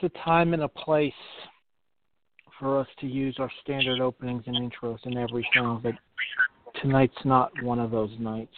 There's a time and a place for us to use our standard openings and intros and everything, but tonight's not one of those nights.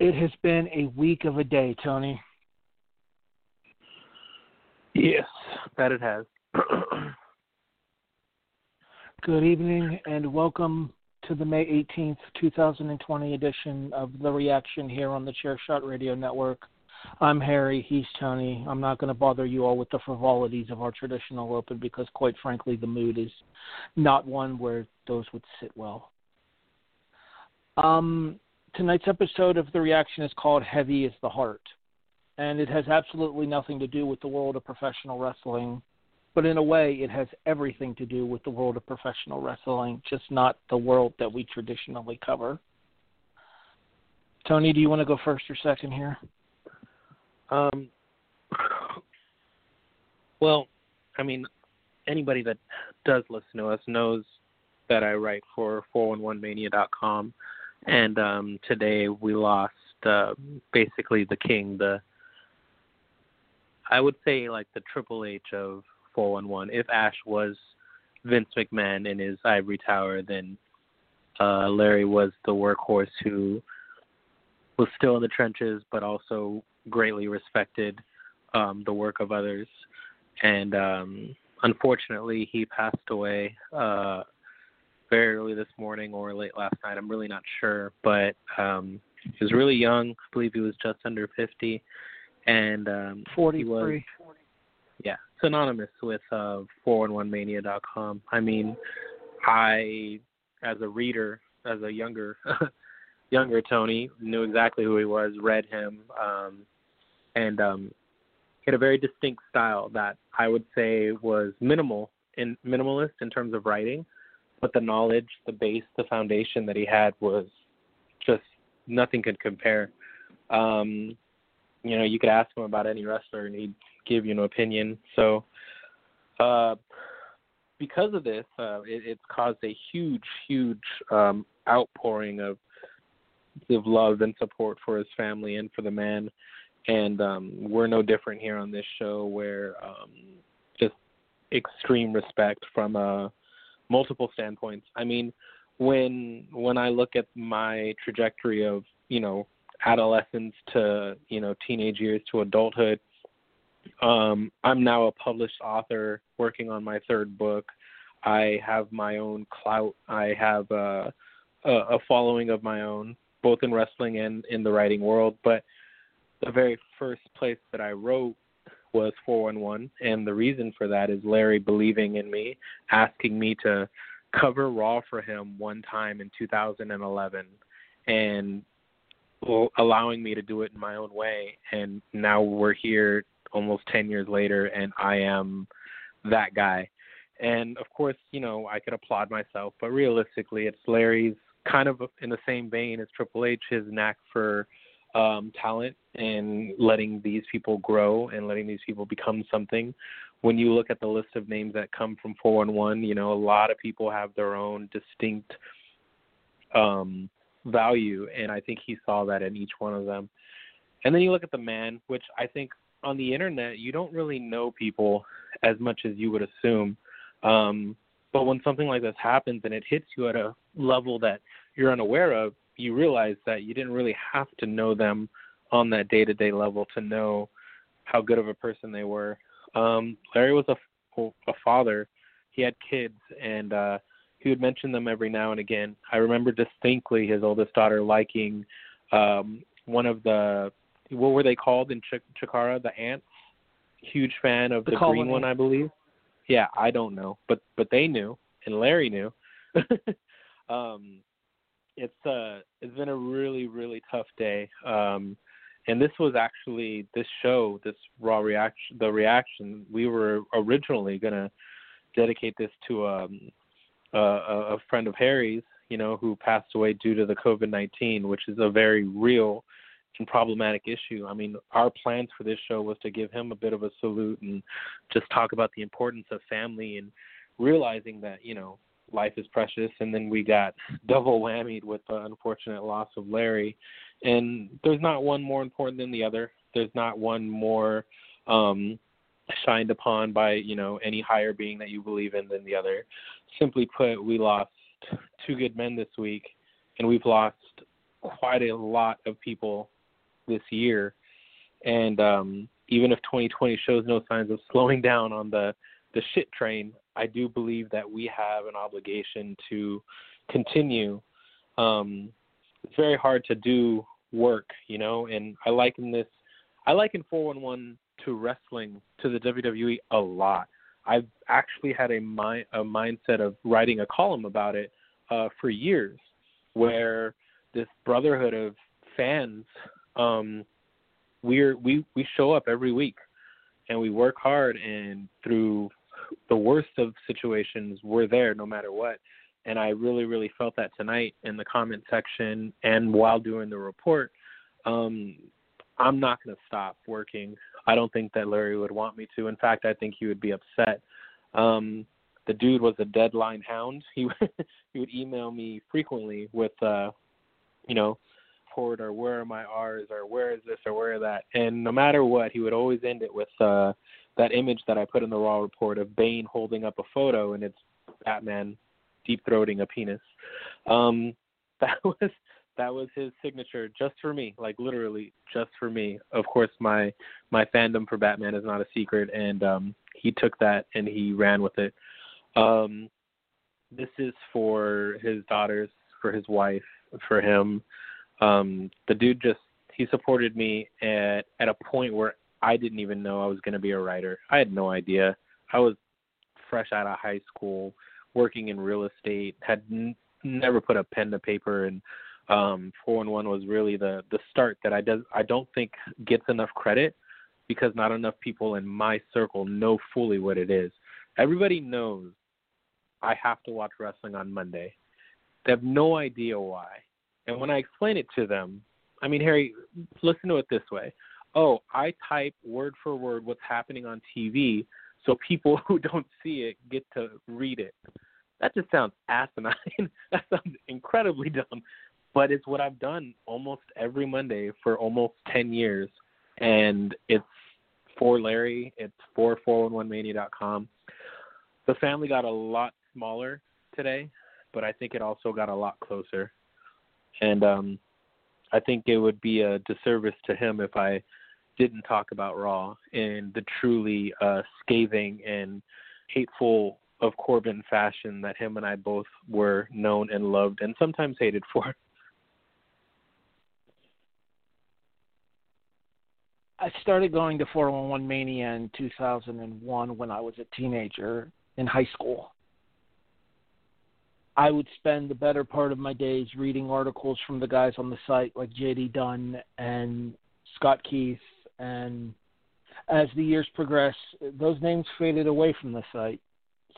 It has been a week of a day, Tony. Yes, that it has. Good evening and welcome to the May 18th, 2020 edition of The Reaction here on the Chairshot Radio Network. I'm Harry, he's Tony. I'm not going to bother you all with the frivolities of our traditional open because, quite frankly, the mood is not one where those would sit well. Um, tonight's episode of The Reaction is called Heavy is the Heart. And it has absolutely nothing to do with the world of professional wrestling, but in a way, it has everything to do with the world of professional wrestling, just not the world that we traditionally cover. Tony, do you want to go first or second here? Um, well, I mean, anybody that does listen to us knows that I write for 411mania.com and um, today we lost uh, basically the king, the I would say like the Triple H of 411. If Ash was Vince McMahon in his ivory tower, then uh, Larry was the workhorse who was still in the trenches, but also greatly respected um, the work of others. And um, unfortunately, he passed away uh, very early this morning or late last night. I'm really not sure, but um, he was really young. I believe he was just under 50, and um, 43. He was, yeah, synonymous with uh, 411mania.com. I mean, I, as a reader, as a younger younger Tony, knew exactly who he was, read him, um, and um, he had a very distinct style that I would say was minimal in minimalist in terms of writing but the knowledge, the base, the foundation that he had was just nothing could compare. Um, you know, you could ask him about any wrestler and he'd give you an opinion. So, uh, because of this, uh, it, it's caused a huge, huge um, outpouring of of love and support for his family and for the man. And um, we're no different here on this show, where um, just extreme respect from a uh, multiple standpoints. I mean, when when I look at my trajectory of you know adolescence to you know teenage years to adulthood, um, I'm now a published author working on my third book. I have my own clout. I have a, a, a following of my own, both in wrestling and in the writing world. But the very first place that I wrote was 411, and the reason for that is Larry believing in me, asking me to cover Raw for him one time in 2011, and allowing me to do it in my own way. And now we're here almost 10 years later, and I am that guy. And of course, you know, I could applaud myself, but realistically, it's Larry's kind of in the same vein as Triple H, his knack for um, talent and letting these people grow and letting these people become something. When you look at the list of names that come from 411, you know, a lot of people have their own distinct um, value, and I think he saw that in each one of them. And then you look at the man, which I think on the internet you don't really know people as much as you would assume. Um, but when something like this happens and it hits you at a level that you're unaware of, you realize that you didn't really have to know them on that day to day level to know how good of a person they were. Um, Larry was a, a father. He had kids, and uh, he would mention them every now and again. I remember distinctly his oldest daughter liking um, one of the what were they called in Ch- Chikara? The ants. Huge fan of the, the green one, I believe. Yeah, I don't know, but but they knew, and Larry knew. um, it's uh, it's been a really really tough day. Um, and this was actually this show, this raw reaction, the reaction. We were originally gonna dedicate this to um, a, a friend of Harry's, you know, who passed away due to the COVID 19, which is a very real and problematic issue. I mean, our plans for this show was to give him a bit of a salute and just talk about the importance of family and realizing that, you know, life is precious. And then we got double whammied with the unfortunate loss of Larry. And there's not one more important than the other. There's not one more um, shined upon by, you know, any higher being that you believe in than the other. Simply put, we lost two good men this week, and we've lost quite a lot of people this year. And um, even if 2020 shows no signs of slowing down on the the shit train, I do believe that we have an obligation to continue. Um, it's very hard to do work, you know, and I liken this. I liken 411 to wrestling to the WWE a lot. I've actually had a mind a mindset of writing a column about it uh, for years, where this brotherhood of fans, um, we're we we show up every week, and we work hard, and through the worst of situations, we're there no matter what. And I really, really felt that tonight in the comment section and while doing the report. Um, I'm not going to stop working. I don't think that Larry would want me to. In fact, I think he would be upset. Um, the dude was a deadline hound. He he would email me frequently with, uh, you know, port or where are my R's or where is this or where that, and no matter what, he would always end it with uh, that image that I put in the raw report of Bane holding up a photo and it's Batman deep throating a penis. Um, that was that was his signature just for me, like literally just for me. Of course, my my fandom for Batman is not a secret, and um, he took that and he ran with it. Um, this is for his daughters, for his wife, for him. Um, the dude just he supported me at at a point where I didn't even know I was going to be a writer. I had no idea. I was fresh out of high school, working in real estate, had n- never put a pen to paper, and um, 411 was really the the start that I does I don't think gets enough credit because not enough people in my circle know fully what it is. Everybody knows I have to watch wrestling on Monday. They have no idea why. And when I explain it to them, I mean, Harry, listen to it this way oh, I type word for word what's happening on TV so people who don't see it get to read it. That just sounds asinine. that sounds incredibly dumb. But it's what I've done almost every Monday for almost 10 years. And it's for Larry, it's for 411mania.com. The family got a lot smaller today, but I think it also got a lot closer. And um I think it would be a disservice to him if I didn't talk about Raw in the truly uh, scathing and hateful of Corbin fashion that him and I both were known and loved and sometimes hated for. I started going to 411 Mania in 2001 when I was a teenager in high school. I would spend the better part of my days reading articles from the guys on the site like JD Dunn and Scott Keith and as the years progressed, those names faded away from the site.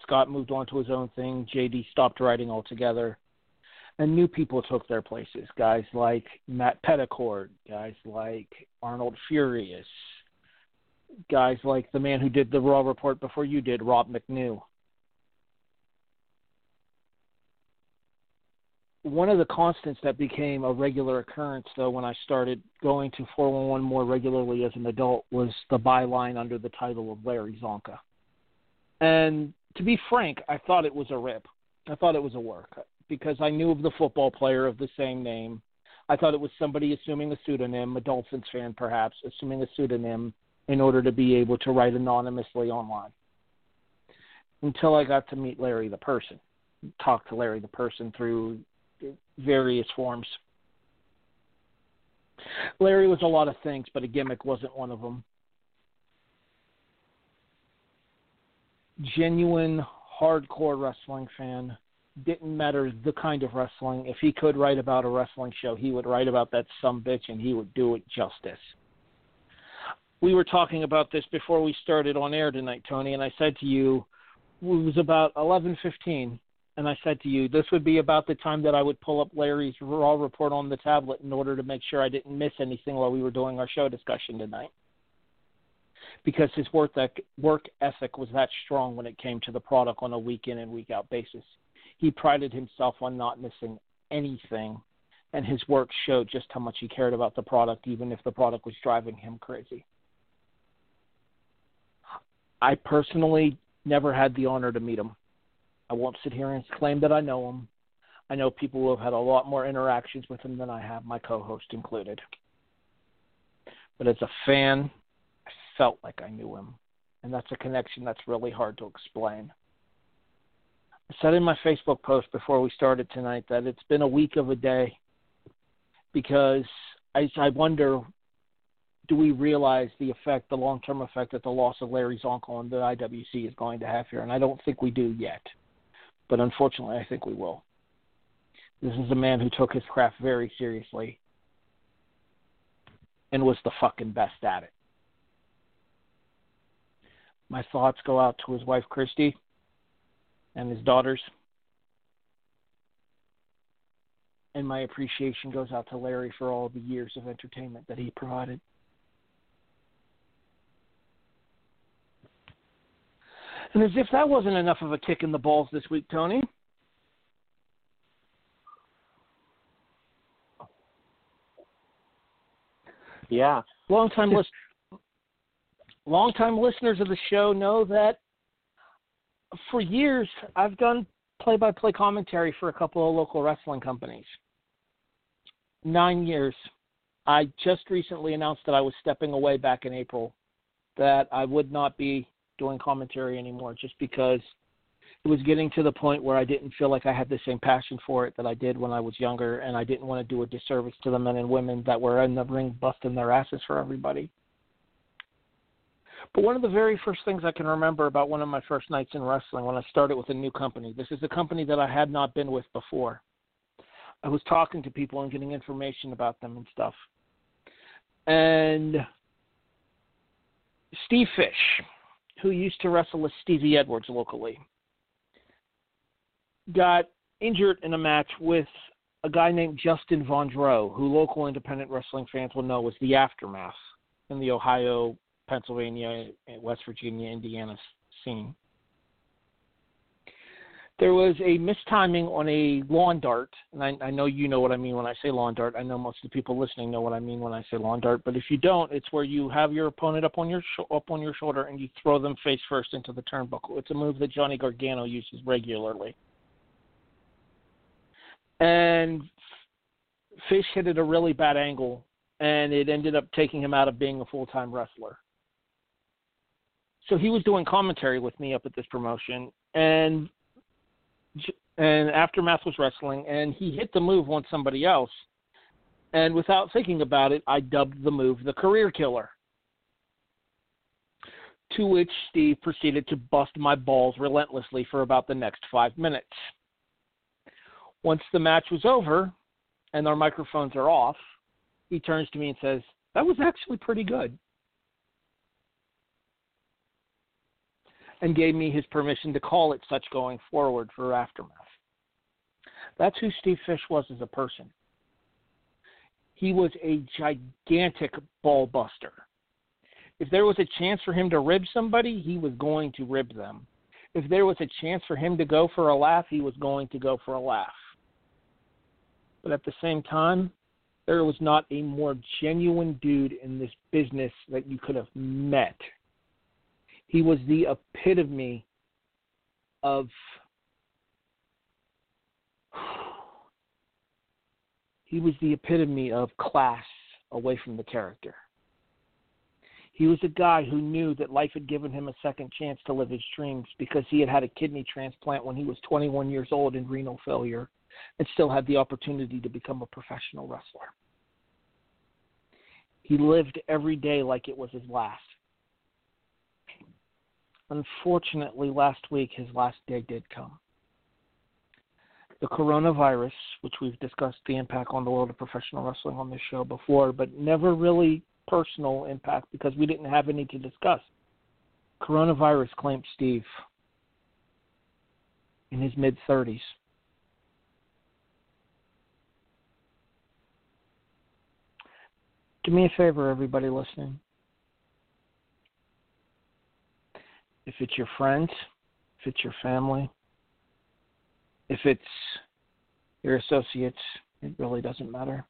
Scott moved on to his own thing. JD stopped writing altogether, and new people took their places. Guys like Matt Peddycord, guys like Arnold Furious, guys like the man who did the Raw report before you did, Rob McNew. One of the constants that became a regular occurrence, though, when I started going to 411 more regularly as an adult, was the byline under the title of Larry Csonka. And to be frank, I thought it was a rip. I thought it was a work because I knew of the football player of the same name. I thought it was somebody assuming a pseudonym, a Dolphins fan perhaps, assuming a pseudonym in order to be able to write anonymously online. Until I got to meet Larry the person, talk to Larry the person through various forms. Larry was a lot of things, but a gimmick wasn't one of them. Genuine, hardcore wrestling fan. Didn't matter the kind of wrestling. If he could write about a wrestling show, he would write about that some bitch and he would do it justice. We were talking about this before we started on air tonight, Tony, and I said to you, it was about 11:15 and I said to you, this would be about the time that I would pull up Larry's Raw report on the tablet in order to make sure I didn't miss anything while we were doing our show discussion tonight. Because his work ethic was that strong when it came to the product on a week in and week out basis. He prided himself on not missing anything, and his work showed just how much he cared about the product, even if the product was driving him crazy. I personally never had the honor to meet him I won't sit here and claim that I know him. I know people who have had a lot more interactions with him than I have, my co host included. But as a fan, I felt like I knew him. And that's a connection that's really hard to explain. I said in my Facebook post before we started tonight that it's been a week of a day because I, I wonder do we realize the effect, the long term effect that the loss of Larry Csonka on the IWC is going to have here? And I don't think we do yet but unfortunately, I think we will. This is a man who took his craft very seriously and was the fucking best at it. My thoughts go out to his wife, Christy, and his daughters. And my appreciation goes out to Larry for all the years of entertainment that he provided. And as if that wasn't enough of a kick in the balls this week, Tony. Yeah. Longtime list longtime listeners of the show know that for years I've done play by play commentary for a couple of local wrestling companies. Nine years. I just recently announced that I was stepping away back in April, that I would not be doing commentary anymore just because it was getting to the point where I didn't feel like I had the same passion for it that I did when I was younger, and I didn't want to do a disservice to the men and women that were in the ring busting their asses for everybody. But one of the very first things I can remember about one of my first nights in wrestling when I started with a new company, this is a company that I had not been with before. I was talking to people and getting information about them and stuff. And Steve Fish, who used to wrestle with Stevie Edwards locally, got injured in a match with a guy named Justin Vondreau, who local independent wrestling fans will know was the aftermath in the Ohio, Pennsylvania, West Virginia, Indiana scene there was a mistiming on a lawn dart, and I, I know you know what I mean when I say lawn dart. I know most of the people listening know what I mean when I say lawn dart. But if you don't, it's where you have your opponent up on your sh- up on your shoulder and you throw them face first into the turnbuckle. It's a move that Johnny Gargano uses regularly. And Fish hit it a really bad angle, and it ended up taking him out of being a full time wrestler. So he was doing commentary with me up at this promotion, and and Aftermath was wrestling, and he hit the move on somebody else. And without thinking about it, I dubbed the move the career killer. To which Steve proceeded to bust my balls relentlessly for about the next five minutes. Once the match was over and our microphones are off, he turns to me and says, That was actually pretty good. And gave me his permission to call it such going forward for Aftermath. That's who Steve Fish was as a person. He was a gigantic ball buster. If there was a chance for him to rib somebody, he was going to rib them. If there was a chance for him to go for a laugh, he was going to go for a laugh. But at the same time, there was not a more genuine dude in this business that you could have met. He was the epitome of he was the epitome of class away from the character. He was a guy who knew that life had given him a second chance to live his dreams because he had had a kidney transplant when he was 21 years old in renal failure and still had the opportunity to become a professional wrestler. He lived every day like it was his last. Unfortunately, last week his last day did come. The coronavirus, which we've discussed the impact on the world of professional wrestling on this show before, but never really personal impact because we didn't have any to discuss. Coronavirus claimed Steve in his mid 30s. Do me a favor, everybody listening. If it's your friends, if it's your family, if it's your associates, it really doesn't matter.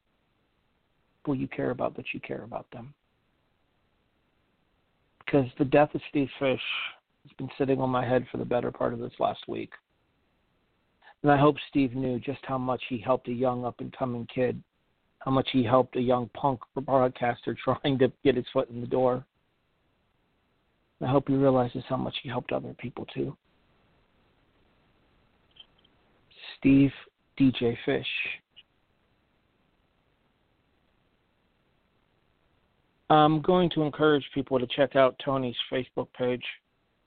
Will you care about that you care about them. Because the death of Steve Fish has been sitting on my head for the better part of this last week. And I hope Steve knew just how much he helped a young up and coming kid how much he helped a young punk broadcaster trying to get his foot in the door. I hope he realizes how much he helped other people too. Steve DJ Fish. I'm going to encourage people to check out Tony's Facebook page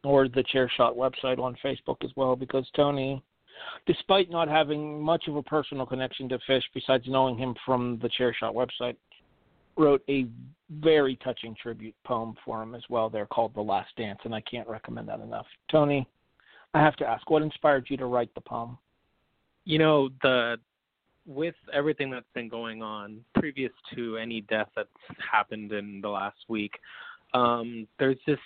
or the Chairshot website on Facebook as well because Tony despite not having much of a personal connection to Fish besides knowing him from the Chairshot website, wrote a very touching tribute poem for him as well there called The Last Dance, and I can't recommend that enough. Tony, I have to ask, what inspired you to write the poem? You know, the with everything that's been going on previous to any death that's happened in the last week, um, there's this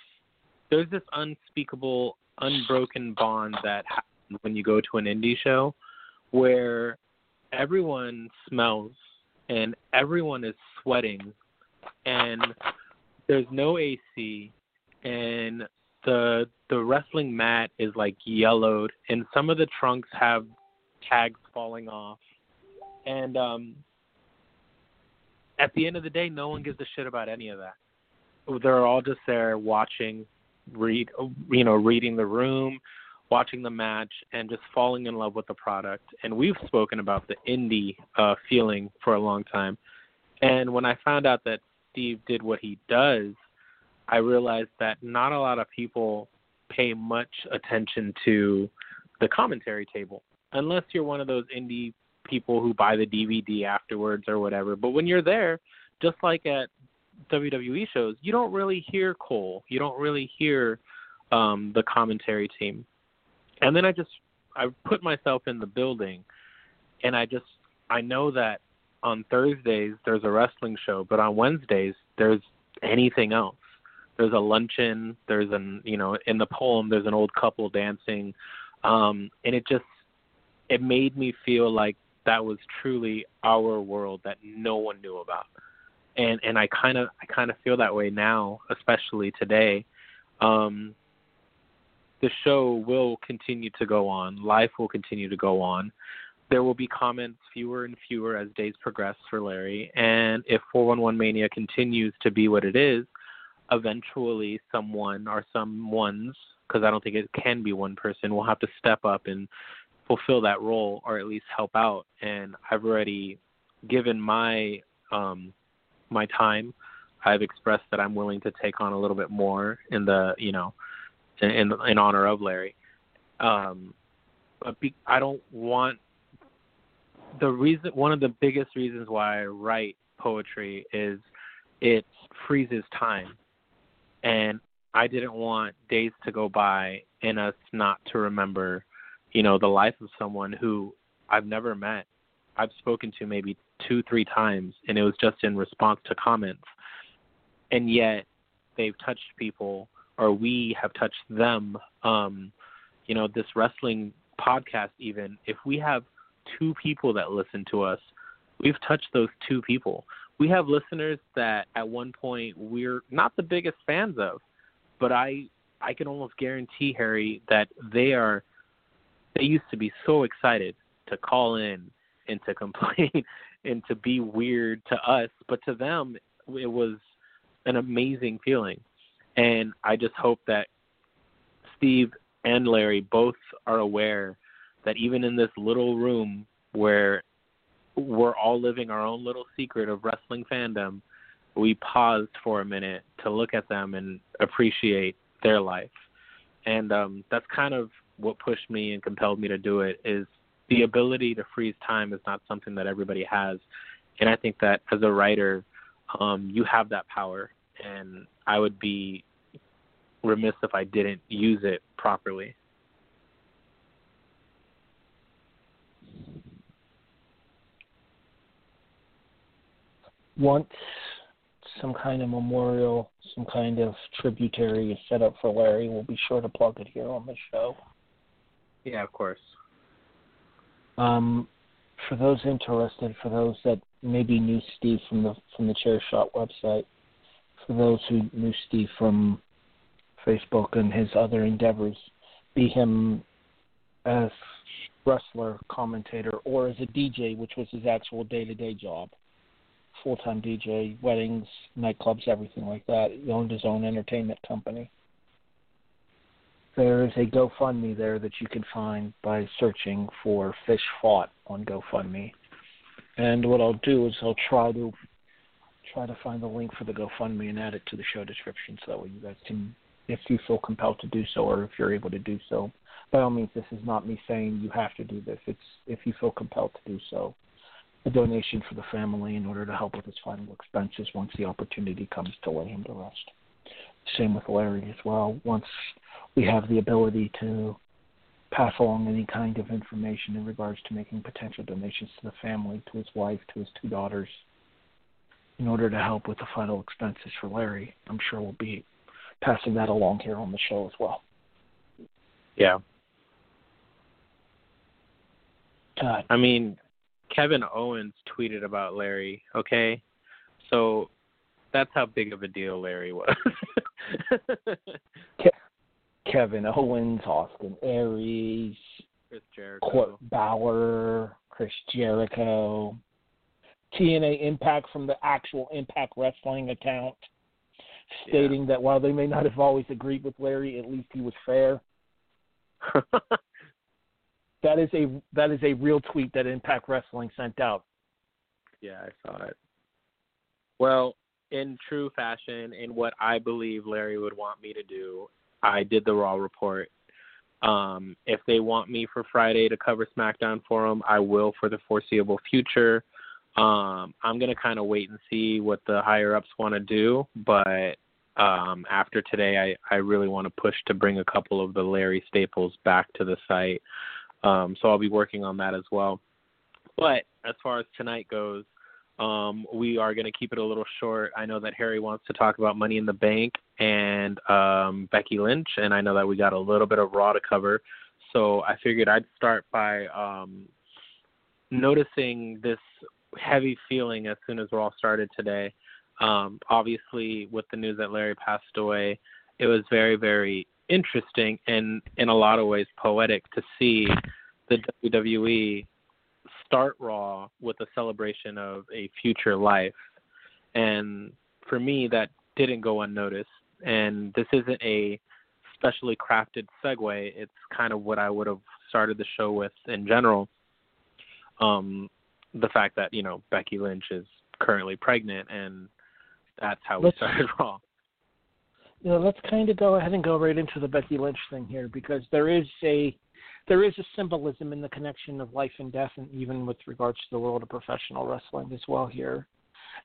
there's this unspeakable, unbroken bond that happens when you go to an indie show where everyone smells and everyone is sweating and there's no AC and the the wrestling mat is like yellowed and some of the trunks have tags falling off and um at the end of the day no one gives a shit about any of that. They're all just there watching read you know reading the room watching the match and just falling in love with the product. And we've spoken about the indie uh, feeling for a long time. And when I found out that Steve did what he does, I realized that not a lot of people pay much attention to the commentary table, unless you're one of those indie people who buy the DVD afterwards or whatever. But when you're there, just like at WWE shows, you don't really hear Cole. You don't really hear um, the commentary team and then I just I put myself in the building, and I just I know that on Thursdays there's a wrestling show, but on Wednesdays there's anything else. There's a luncheon. There's an you know in the poem there's an old couple dancing, um, and it just it made me feel like that was truly our world that no one knew about, and and I kind of I kind of feel that way now, especially today. Um, the show will continue to go on. Life will continue to go on. There will be comments fewer and fewer as days progress for Larry. And if 411 Mania continues to be what it is, eventually someone or someone's, because I don't think it can be one person, will have to step up and fulfill that role or at least help out. And I've already given my um, my time. I've expressed that I'm willing to take on a little bit more in the you know in in honor of Larry. Um, but be, I don't want the reason. One of the biggest reasons why I write poetry is it freezes time, and I didn't want days to go by and us not to remember, you know, the life of someone who I've never met. I've spoken to maybe two, three times, and it was just in response to comments. And yet, they've touched people or we have touched them. Um, you know, this wrestling podcast, even if we have two people that listen to us, we've touched those two people. We have listeners that at one point we're not the biggest fans of, but I I can almost guarantee Harry that they are they used to be so excited to call in and to complain and to be weird to us, but to them it was an amazing feeling. And I just hope that Steve and Larry both are aware that even in this little room where we're all living our own little secret of wrestling fandom, we paused for a minute to look at them and appreciate their life. And um that's kind of what pushed me and compelled me to do it is the ability to freeze time is not something that everybody has. And I think that as a writer, um, you have that power and I would be remiss if I didn't use it properly. Once some kind of memorial, some kind of tributary is set up for Larry, we'll be sure to plug it here on the show. Yeah, of course. Um, for those interested, for those that maybe knew Steve from the from the Chair Shot website, for those who knew Steve from Facebook and his other endeavors, be him as wrestler, commentator, or as a DJ, which was his actual day to day job. Full time DJ, weddings, nightclubs, everything like that. He owned his own entertainment company. There is a GoFundMe there that you can find by searching for Fish Fought on GoFundMe. And what I'll do is I'll try to try to find the link for the GoFundMe and add it to the show description so that way you guys can if you feel compelled to do so or if you're able to do so. By all means, this is not me saying you have to do this. It's if you feel compelled to do so. A donation for the family in order to help with his final expenses once the opportunity comes to lay him to rest. Same with Larry as well. Once we have the ability to pass along any kind of information in regards to making potential donations to the family, to his wife, to his two daughters, in order to help with the final expenses for Larry. I'm sure we'll be passing that along here on the show as well. Yeah. God. I mean, Kevin Owens tweeted about Larry, okay? So that's how big of a deal Larry was. Ke- Kevin Owens, Austin Aries, Chris Jericho. Court Bauer, Chris Jericho, TNA Impact from the actual Impact Wrestling account, stating that while they may not have always agreed with Larry, at least he was fair. That is a that is a real tweet that Impact Wrestling sent out. yeah, I saw it. Well, in true fashion, in what I believe Larry would want me to do, I did the Raw report. Um, if they want me for Friday to cover SmackDown for them, I will for the foreseeable future. Um, I'm gonna kind of wait and see what the higher ups want to do, but um, after today, I I really want to push to bring a couple of the Larry staples back to the site. Um, so I'll be working on that as well. But as far as tonight goes, um, we are going to keep it a little short. I know that Harry wants to talk about Money in the Bank and um, Becky Lynch, and I know that we got a little bit of Raw to cover. So I figured I'd start by um, noticing this heavy feeling as soon as we're all started today. Um, obviously, with the news that Larry passed away, it was very, very interesting and in a lot of ways poetic to see the WWE start Raw with a celebration of a future life. And for me, that didn't go unnoticed. And this isn't a specially crafted segue. It's kind of what I would have started the show with in general. Um, the fact that you know Becky Lynch is currently pregnant, and that's how we Let's- started Raw. you know, let's kind of go ahead and go right into the Becky Lynch thing here because there is a there is a symbolism in the connection of life and death, and even with regards to the world of professional wrestling as well here.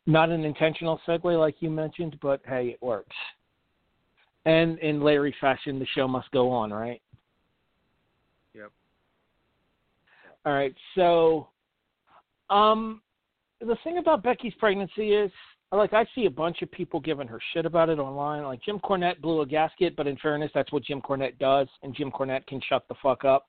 Not an intentional segue like you mentioned, but hey, it works. And in Larry fashion, the show must go on, right? Yep. All right. So, um, the thing about Becky's pregnancy is, like, I see a bunch of people giving her shit about it online. Like, Jim Cornette blew a gasket, but in fairness, that's what Jim Cornette does, and Jim Cornette can shut the fuck up.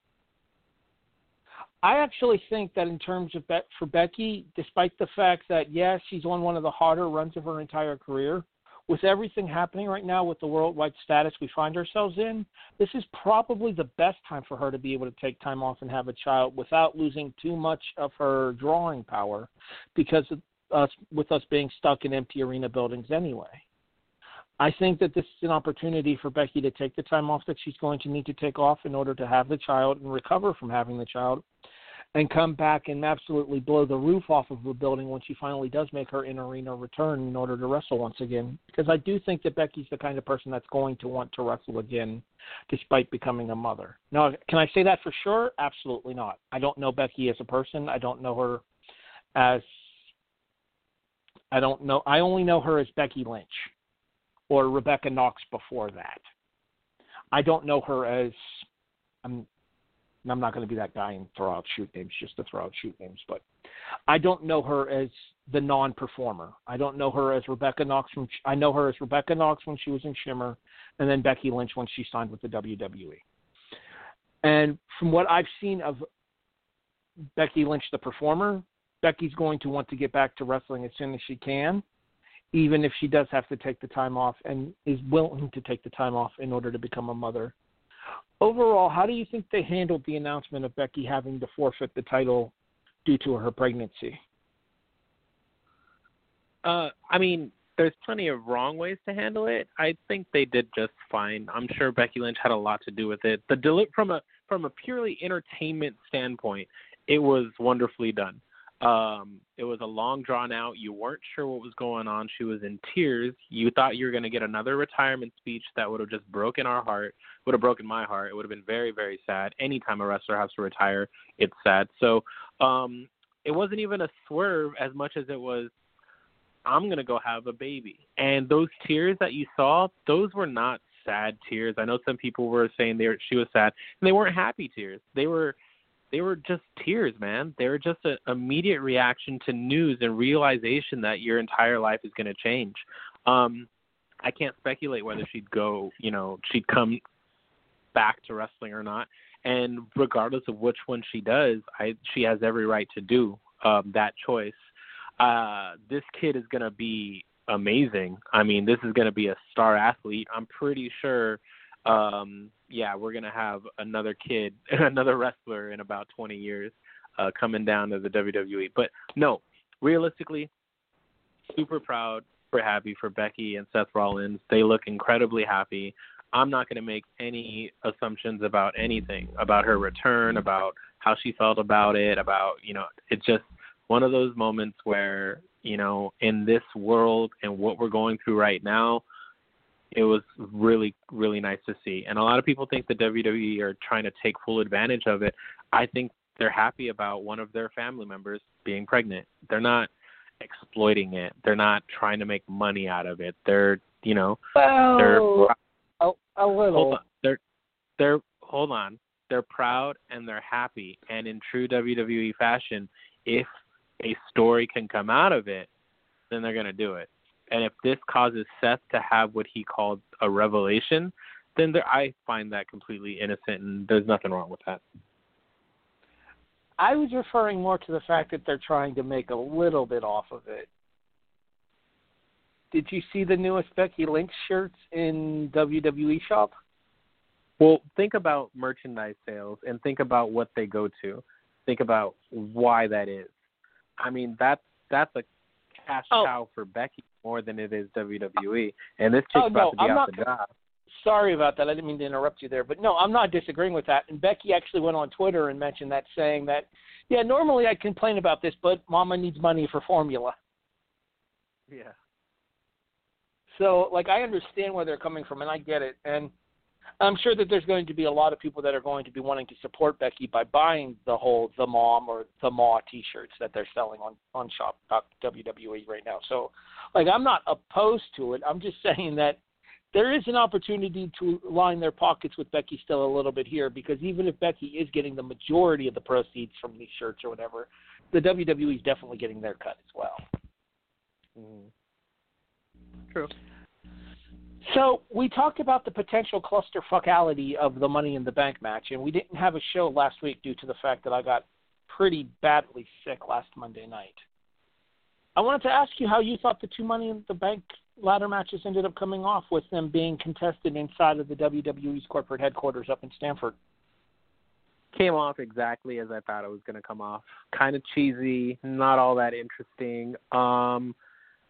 I actually think that in terms of bet for Becky, despite the fact that yes, she's on one of the harder runs of her entire career, with everything happening right now with the worldwide status we find ourselves in, this is probably the best time for her to be able to take time off and have a child without losing too much of her drawing power because of us with us being stuck in empty arena buildings anyway. I think that this is an opportunity for Becky to take the time off that she's going to need to take off in order to have the child and recover from having the child and come back and absolutely blow the roof off of the building when she finally does make her in arena return in order to wrestle once again. Because I do think that Becky's the kind of person that's going to want to wrestle again despite becoming a mother. Now, can I say that for sure? Absolutely not. I don't know Becky as a person. I don't know her as I don't know I only know her as Becky Lynch or Rebecca Knox before that. I don't know her as I'm I'm not going to be that guy and throw out shoot names just to throw out shoot names, but I don't know her as the non-performer. I don't know her as Rebecca Knox from. I know her as Rebecca Knox when she was in Shimmer, and then Becky Lynch when she signed with the WWE. And from what I've seen of Becky Lynch, the performer, Becky's going to want to get back to wrestling as soon as she can, even if she does have to take the time off and is willing to take the time off in order to become a mother overall, how do you think they handled the announcement of Becky having to forfeit the title due to her pregnancy? Uh, I mean, there's plenty of wrong ways to handle it. I think they did just fine. I'm sure Becky Lynch had a lot to do with it. The deli- from a from a purely entertainment standpoint, it was wonderfully done. Um, it was a long drawn out. You weren't sure what was going on. She was in tears. You thought you were going to get another retirement speech that would have just broken our heart, would have broken my heart. It would have been very, very sad. Anytime a wrestler has to retire, it's sad. So um, it wasn't even a swerve as much as it was, I'm going to go have a baby. And those tears that you saw, those were not sad tears. I know some people were saying they were, she was sad, and they weren't happy tears. They were they were just tears, man. They were just an immediate reaction to news and realization that your entire life is going to change. Um, I can't speculate whether she'd go, you know, she'd come back to wrestling or not. And regardless of which one she does, I she has every right to do um, that choice. Uh, this kid is going to be amazing. I mean, this is going to be a star athlete. I'm pretty sure um, yeah, we're gonna have another kid, another wrestler in about 20 years uh, coming down to the WWE. But no, realistically, super proud, super happy for Becky and Seth Rollins. They look incredibly happy. I'm not going to make any assumptions about anything about her return, about how she felt about it, about you know, it's just one of those moments where you know, in this world and what we're going through right now, it was really really nice to see. And a lot of people think the WWE are trying to take full advantage of it. I think they're happy about one of their family members being pregnant. They're not exploiting it. They're not trying to make money out of it. They're you know well, they're a, a little. Hold on. They're they're hold on. They're proud and they're happy. And in true WWE fashion, if a story can come out of it, then they're going to do it. And if this causes Seth to have what he called a revelation, then there, I find that completely innocent, and there's nothing wrong with that. I was referring more to the fact that they're trying to make a little bit off of it. Did you see the newest Becky Lynch shirts in WWE shop? Well, think about merchandise sales and think about what they go to. Think about why that is. I mean, that's that's a cash oh. cow for Becky more than it is WWE. And this chick's oh, no, about to be I'm out the job. Sorry about that. I didn't mean to interrupt you there, but no, I'm not disagreeing with that. And Becky actually went on Twitter and mentioned that, saying that, yeah, normally I'd complain about this, but Mama needs money for formula. Yeah. So, like, I understand where they're coming from, and I get it. And I'm sure that there's going to be a lot of people that are going to be wanting to support Becky by buying the whole the mom or the Ma T-shirts that they're selling on on shop WWE right now. So, like, I'm not opposed to it. I'm just saying that there is an opportunity to line their pockets with Becky still a little bit here because even if Becky is getting the majority of the proceeds from these shirts or whatever, the WWE is definitely getting their cut as well. Mm. True. So we talked about the potential clusterfuckality of the Money in the Bank match, and we didn't have a show last week due to the fact that I got pretty badly sick last Monday night. I wanted to ask you how you thought the two Money in the Bank ladder matches ended up coming off with them being contested inside of the WWE's corporate headquarters up in Stamford. Came off exactly as I thought it was going to come off. Kind of cheesy, not all that interesting. Um,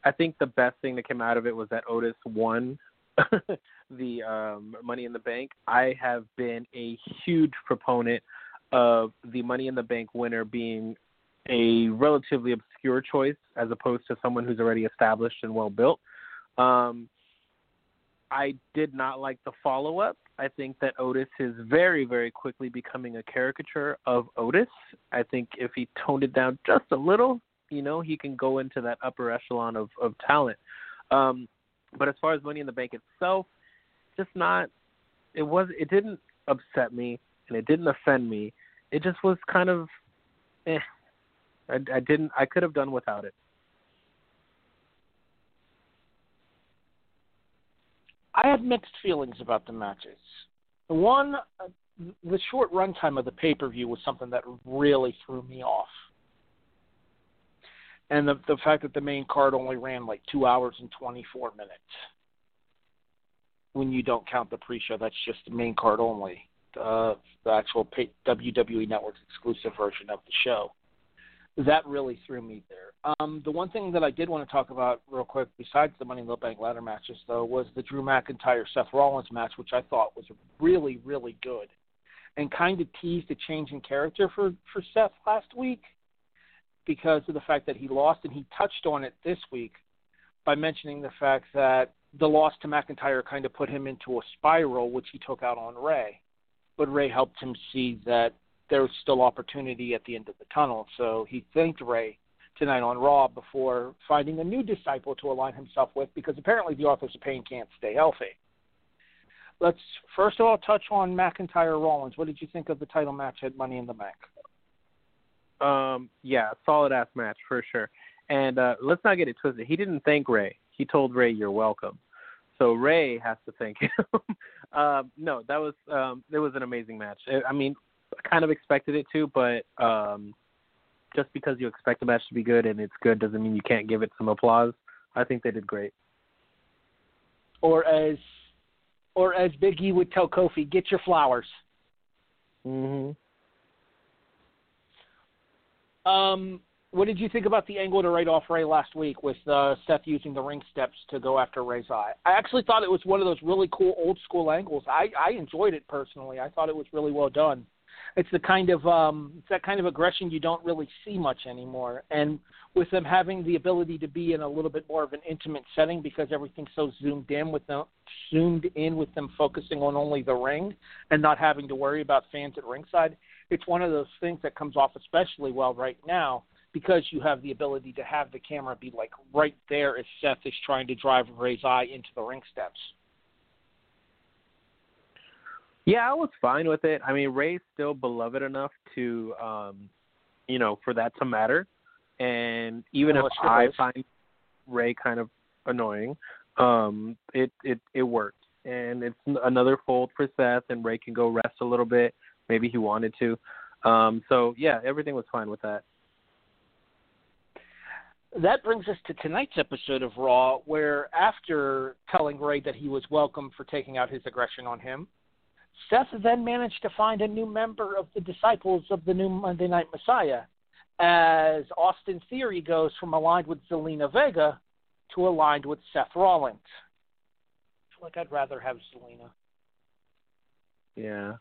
I think the best thing that came out of it was that Otis won the um, Money in the Bank. I have been a huge proponent of the Money in the Bank winner being a relatively obscure choice as opposed to someone who's already established and well built. Um, I did not like the follow up. I think that Otis is very, very quickly becoming a caricature of Otis. I think if he toned it down just a little, you know, he can go into that upper echelon of, of talent. Um, but as far as Money in the Bank itself, just not. It was. It didn't upset me, and it didn't offend me. It just was kind of. Eh. I, I didn't. I could have done without it. I had mixed feelings about the matches. One, uh, the short runtime of the pay per view was something that really threw me off, and the the fact that the main card only ran like two hours and twenty four minutes. When you don't count the pre-show, that's just the main card only, uh, the actual WWE Network exclusive version of the show that really threw me there. Um, the one thing that I did want to talk about real quick, besides the Money in the Bank ladder matches, though, was the Drew McIntyre Seth Rollins match, which I thought was really, really good, and kind of teased a change in character for for Seth last week because of the fact that he lost, and he touched on it this week by mentioning the fact that the loss to McIntyre kind of put him into a spiral, which he took out on Rey. But Rey helped him see that there was still opportunity at the end of the tunnel. So he thanked Rey tonight on Raw before finding a new disciple to align himself with because apparently the authors of pain can't stay healthy. Let's first of all touch on McIntyre Rollins. What did you think of the title match at Money in the Bank? Um, yeah, solid ass match for sure. And uh, let's not get it twisted. He didn't thank Rey. He told Rey, "You're welcome." So Rey has to thank him. um, no, that was um, it was an amazing match. I mean, kind of expected it to, but um, just because you expect the match to be good and it's good doesn't mean you can't give it some applause. I think they did great. Or as, or as Big E would tell Kofi, get your flowers. Mhm. Um, what did you think about the angle to write off Rey last week with uh, Seth using the ring steps to go after Rey's eye? I actually thought it was one of those really cool old school angles. I I enjoyed it personally. I thought it was really well done it's the kind of um, it's that kind of aggression you don't really see much anymore. And with them having the ability to be in a little bit more of an intimate setting because everything's so zoomed in with them zoomed in with them focusing on only the ring and not having to worry about fans at ringside, it's one of those things that comes off especially well right now because you have the ability to have the camera be like right there as Seth is trying to drive Rey's eye into the ring steps. Yeah, I was fine with it. I mean, Rey's still beloved enough to, um, you know, for that to matter. And even well, if I find Rey kind of annoying, um, it it it worked, and it's another fold for Seth, and Rey can go rest a little bit. Maybe he wanted to. Um, so yeah, everything was fine with that. That brings us to tonight's episode of Raw, where after telling Rey that he was welcome for taking out his aggression on him, Seth then managed to find a new member of the disciples of the new Monday Night Messiah, as Austin Theory goes from aligned with Zelina Vega to aligned with Seth Rollins. I feel like I'd rather have Zelina. Yeah.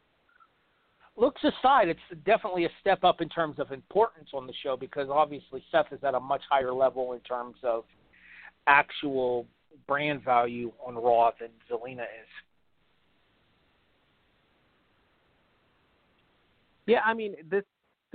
Looks aside, it's definitely a step up in terms of importance on the show because obviously Seth is at a much higher level in terms of actual brand value on Raw than Zelina is. Yeah, I mean, this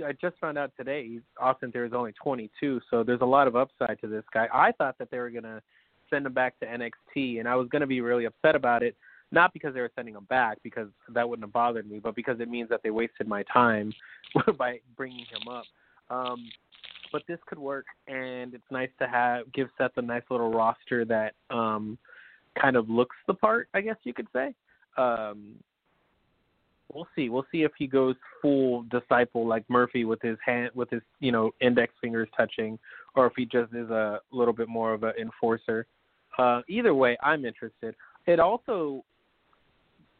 I just found out today Austin Theory is only 22, so there's a lot of upside to this guy. I thought that they were gonna send him back to NXT, and I was gonna be really upset about it. Not because they were sending him back, because that wouldn't have bothered me, but because it means that they wasted my time by bringing him up. Um, but this could work, and it's nice to have give Seth a nice little roster that um, kind of looks the part, I guess you could say. Um, we'll see. We'll see if he goes full disciple like Murphy with his hand, with his you know index fingers touching, or if he just is a little bit more of an enforcer. Uh, either way, I'm interested. It also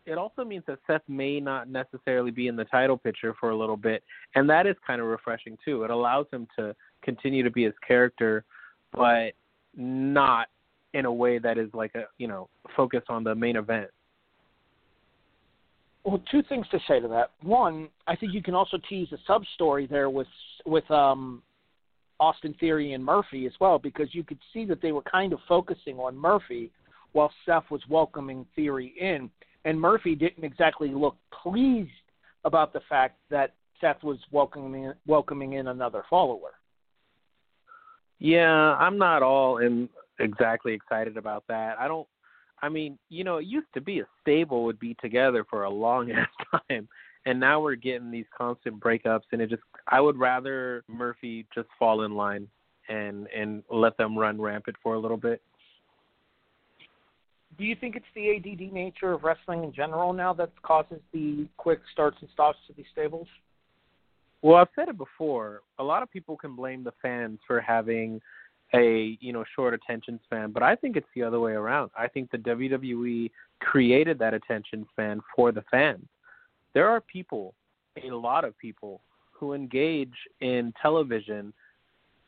it also means that Seth may not necessarily be in the title picture for a little bit, and that is kind of refreshing too. It allows him to continue to be his character, but not in a way that is like a you know focus on the main event. Well, two things to say to that. One, I think you can also tease a sub story there with with um, Austin Theory and Murphy as well, because you could see that they were kind of focusing on Murphy while Seth was welcoming Theory in, and Murphy didn't exactly look pleased about the fact that Seth was welcoming welcoming in another follower. Yeah, I'm not all in exactly excited about that. I don't I mean, you know, it used to be a stable would be together for a long ass time, and now we're getting these constant breakups, and it just I would rather Murphy just fall in line and and let them run rampant for a little bit. Do you think it's the ADD nature of wrestling in general now that causes the quick starts and stops to these stables? Well, I've said it before. A lot of people can blame the fans for having a you know short attention span, but I think it's the other way around. I think the WWE created that attention span for the fans. There are people, a lot of people, who engage in television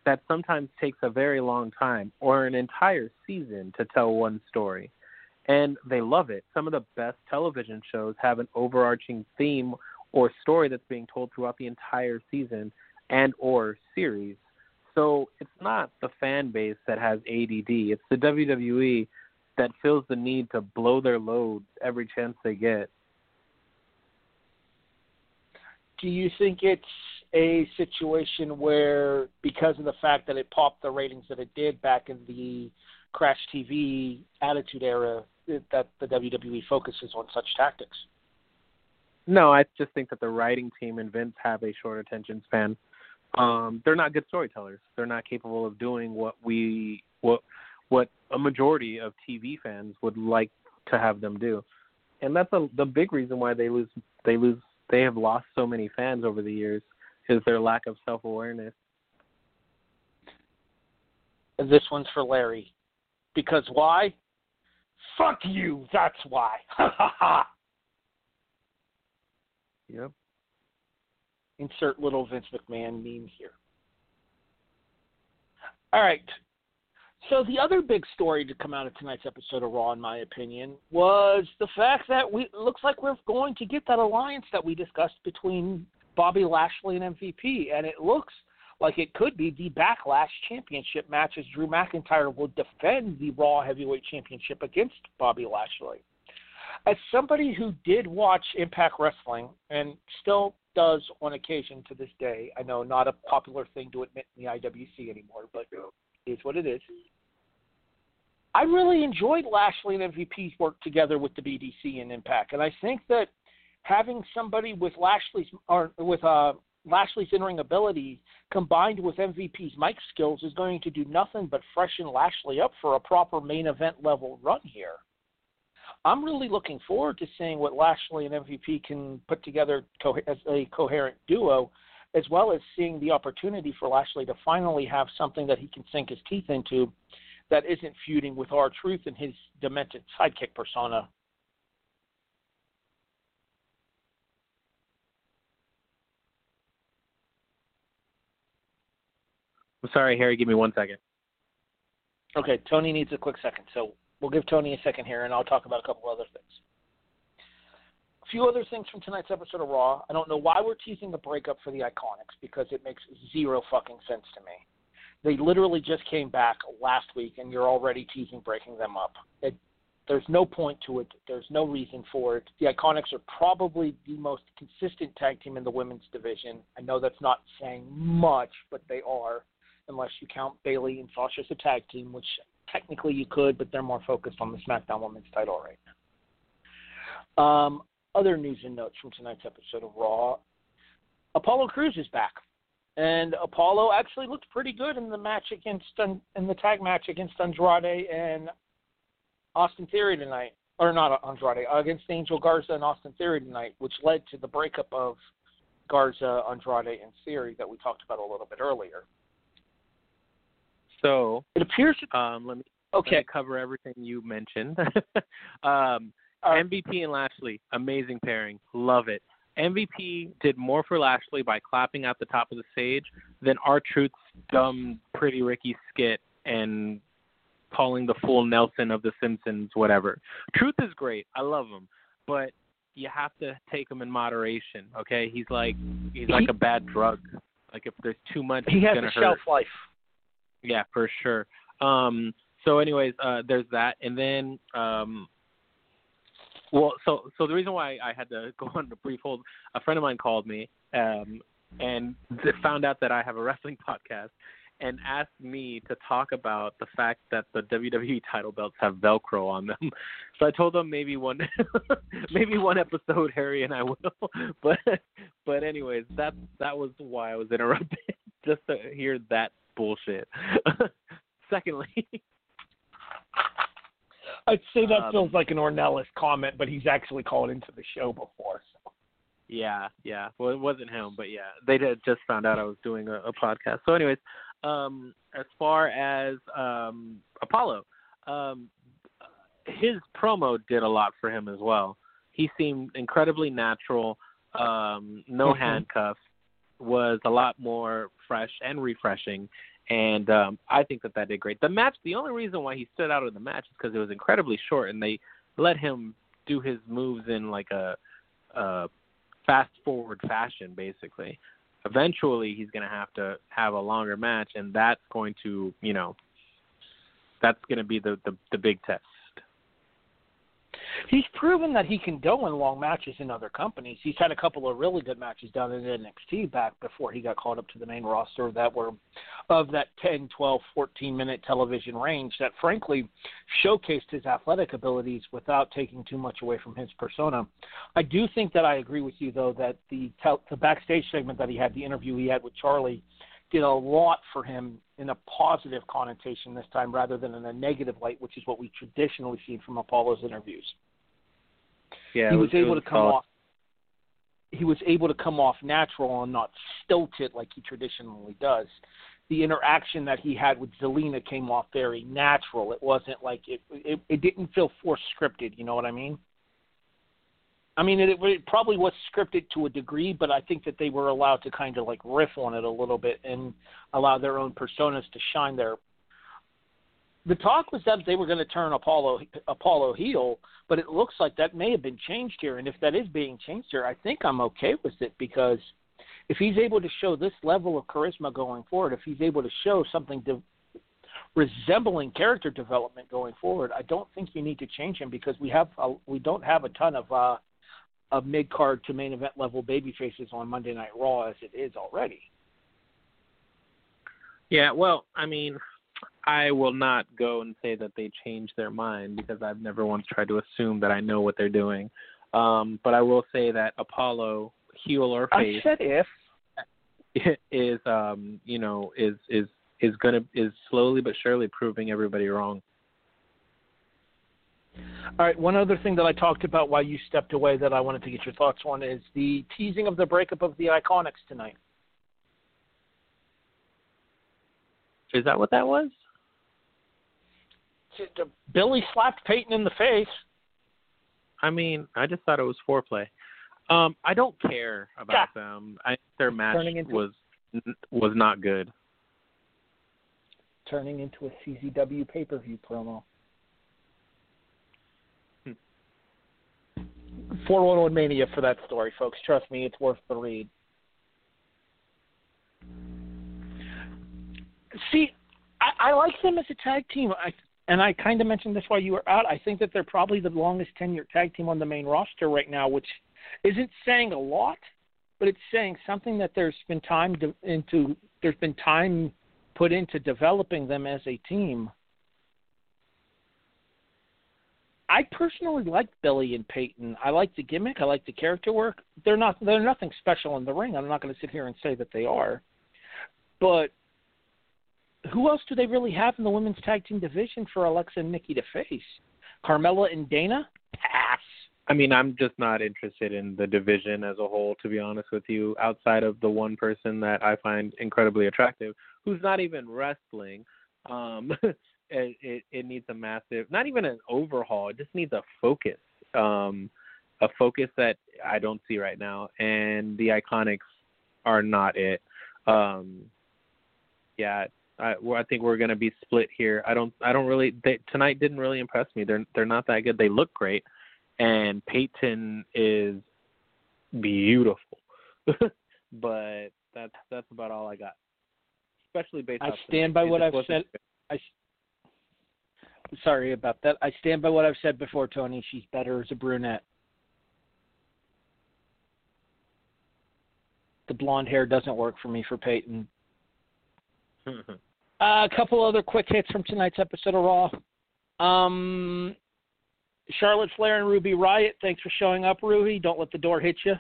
that sometimes takes a very long time or an entire season to tell one story. And they love it. Some of the best television shows have an overarching theme or story that's being told throughout the entire season and or series so it's not the fan base that has ADD. It's the WWE that feels the need to blow their load every chance they get. Do you think it's a situation where, because of the fact that it popped the ratings that it did back in the Crash TV Attitude Era, that the WWE focuses on such tactics? No, I just think that the writing team and Vince have a short attention span um, they're not good storytellers. They're not capable of doing what we what what a majority of TV fans would like to have them do, and that's a, the big reason why they lose. They lose. They have lost so many fans over the years is their lack of self awareness. This one's for Larry, because why? Fuck you. That's why. Ha ha ha. Yep. Insert little Vince McMahon meme here. All right. So the other big story to come out of tonight's episode of Raw, in my opinion, was the fact that we looks like we're going to get that alliance that we discussed between Bobby Lashley and MVP, and it looks like it could be the Backlash Championship match as Drew McIntyre will defend the Raw Heavyweight Championship against Bobby Lashley. As somebody who did watch Impact Wrestling and still does on occasion to this day. I know not a popular thing to admit in the IWC anymore, but it is what it is. I really enjoyed Lashley and MVP's work together with the BDC and Impact, and I think that having somebody with Lashley's or with uh, Lashley's in-ring ability combined with MVP's mic skills is going to do nothing but freshen Lashley up for a proper main event level run here. I'm really looking forward to seeing what Lashley and MVP can put together co- as a coherent duo, as well as seeing the opportunity for Lashley to finally have something that he can sink his teeth into that isn't feuding with R-Truth and his demented sidekick persona. I'm sorry, Harry. Give me one second. Okay, Tony needs a quick second, so We'll give Tony a second here, and I'll talk about a couple other things. A few other things from tonight's episode of Raw. I don't know why we're teasing the breakup for the Iconics because it makes zero fucking sense to me. They literally just came back last week, and you're already teasing breaking them up. It, there's no point to it. There's no reason for it. The Iconics are probably the most consistent tag team in the women's division. I know that's not saying much, but they are, unless you count Bayley and Sasha as a tag team, which technically you could, but they're more focused on the SmackDown Women's title right now. Um, other news and notes from tonight's episode of Raw: Apollo Crews is back, and Apollo actually looked pretty good in the match against in the tag match against Andrade and Austin Theory tonight. or not Andrade, against Angel Garza and Austin Theory tonight, which led to the breakup of Garza, Andrade, and Theory that we talked about a little bit earlier. So it appears. Um, let me okay let me cover everything you mentioned. um, right. MVP and Lashley, amazing pairing, love it. MVP did more for Lashley by clapping at the top of the stage than R-Truth's dumb Pretty Ricky skit and calling the full Nelson of The Simpsons, whatever. Truth is great. I love him, but you have to take him in moderation. Okay, he's like he's like a bad drug. Like if there's too much, he has gonna a hurt. shelf life. Yeah, for sure. Um, so, anyways, uh, there's that, and then, um, well, so so the reason why I had to go on a brief hold, a friend of mine called me um, and found out that I have a wrestling podcast, and asked me to talk about the fact that the WWE title belts have Velcro on them. So I told them maybe one, maybe one episode, Harry and I will. But but anyways, that that was why I was interrupted, just to hear that bullshit. Secondly, I'd say that Um, feels like an Ornelas comment, but he's actually called into the show before. So. yeah, yeah. Well, it wasn't him, but yeah, they did just found out I was doing a, a podcast. So, anyways, um, as far as um, Apollo, um, his promo did a lot for him as well. He seemed incredibly natural, um, no Mhm. handcuffs, was a lot more fresh and refreshing. And um, I think that that did great. The match, the only reason why he stood out in the match is because it was incredibly short, and they let him do his moves in like a, a fast forward fashion, basically. Eventually, he's going to have to have a longer match, and that's going to, you know, that's going to be the, the the big test. He's proven that he can go in long matches in other companies. He's had a couple of really good matches down in NXT back before he got called up to the main roster that were of that 10, 12, 14 minute television range that frankly showcased his athletic abilities without taking too much away from his persona. I do think that I agree with you though that the tel- the backstage segment that he had, the interview he had with Charlie, did a lot for him in a positive connotation this time rather than in a negative light, which is what we traditionally see from Apollo's interviews Yeah, he was, it able to come off he was able to come off natural and not stilted like he traditionally does. The interaction that he had with Zelina came off very natural. It wasn't like it it, it didn't feel force scripted, you know what I mean? I mean, it, it probably was scripted to a degree, but I think that they were allowed to kind of like riff on it a little bit and allow their own personas to shine there. The talk was that they were going to turn Apollo Apollo heel, but it looks like that may have been changed here. And if that is being changed here, I think I'm okay with it because if he's able to show this level of charisma going forward, if he's able to show something de- resembling character development going forward, I don't think you need to change him because we have a, we don't have a ton of uh, of mid card to main event level baby faces on Monday Night Raw as it is already. Yeah, well, I mean, I will not go and say that they changed their mind because I've never once tried to assume that I know what they're doing. Um, but I will say that Apollo, heel or I face, said if. is um, you know, is is is gonna is slowly but surely proving everybody wrong. All right. One other thing that I talked about while you stepped away that I wanted to get your thoughts on is the teasing of the breakup of the Iconics tonight. Is that what that was? Billie slapped Peyton in the face. I mean, I just thought it was foreplay. Um, I don't care about them. I their match into- was was not good. Turning into a CZW pay per view promo. Hmm. 411 Mania for that story, folks. Trust me, it's worth the read. See, I, I like them as a tag team. I, and I kind of mentioned this while you were out. I think that they're probably the longest tenured tag team on the main roster right now, which isn't saying a lot, but it's saying something that there's been time to, into. There's been time put into developing them as a team. I personally like Billie and Peyton. I like the gimmick. I like the character work. They're not. They're nothing special in the ring. I'm not going to sit here and say that they are. But who else do they really have in the women's tag team division for Alexa and Nikki to face? Carmella and Dana. Pass. I mean, I'm just not interested in the division as a whole, to be honest with you. Outside of the one person that I find incredibly attractive, who's not even wrestling, um, it, it, it needs a massive, not even an overhaul. It just needs a focus, um, a focus that I don't see right now. And the Iconics are not it. Um, yeah, I, I think we're going to be split here. I don't, I don't really. They, tonight didn't really impress me. They're, they're not that good. They look great and Peyton is beautiful. but that's that's about all I got. Especially based. I stand by what I've said. I sorry about that. I stand by what I've said before, Tony. She's better as a brunette. The blonde hair doesn't work for me for Peyton. Uh, a couple other quick hits from tonight's episode of Raw. Um, Charlotte Flair and Ruby Riott, thanks for showing up, Ruby. Don't let the door hit you.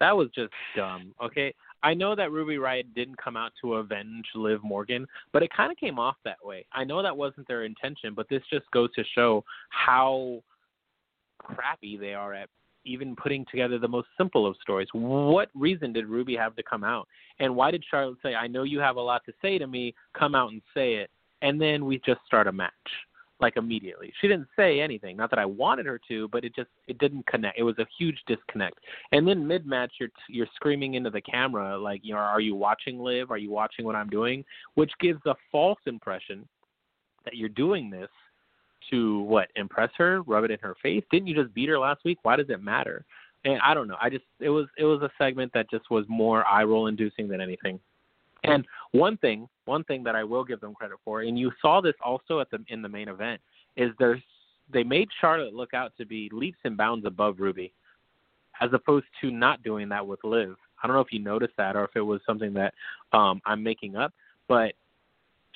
That was just dumb. Okay, I know that Ruby Riott didn't come out to avenge Liv Morgan, but it kind of came off that way. I know that wasn't their intention, but this just goes to show how crappy they are at even putting together the most simple of stories. What reason did Ruby have to come out? And why did Charlotte say, I know you have a lot to say to me, come out and say it? and then we just start a match like immediately. She didn't say anything. Not that I wanted her to, but it just it didn't connect. It was a huge disconnect. And then mid match, you're you're screaming into the camera like, you know, are you watching Liv? Are you watching what I'm doing? Which gives a false impression that you're doing this to what impress her, rub it in her face. Didn't you just beat her last week? Why does it matter? And I don't know. I just it was it was a segment that just was more eye roll inducing than anything. And one thing, one thing that I will give them credit for, and you saw this also at the in the main event, is there's they made Charlotte look out to be leaps and bounds above Ruby, as opposed to not doing that with Liv. I don't know if you noticed that or if it was something that um I'm making up, but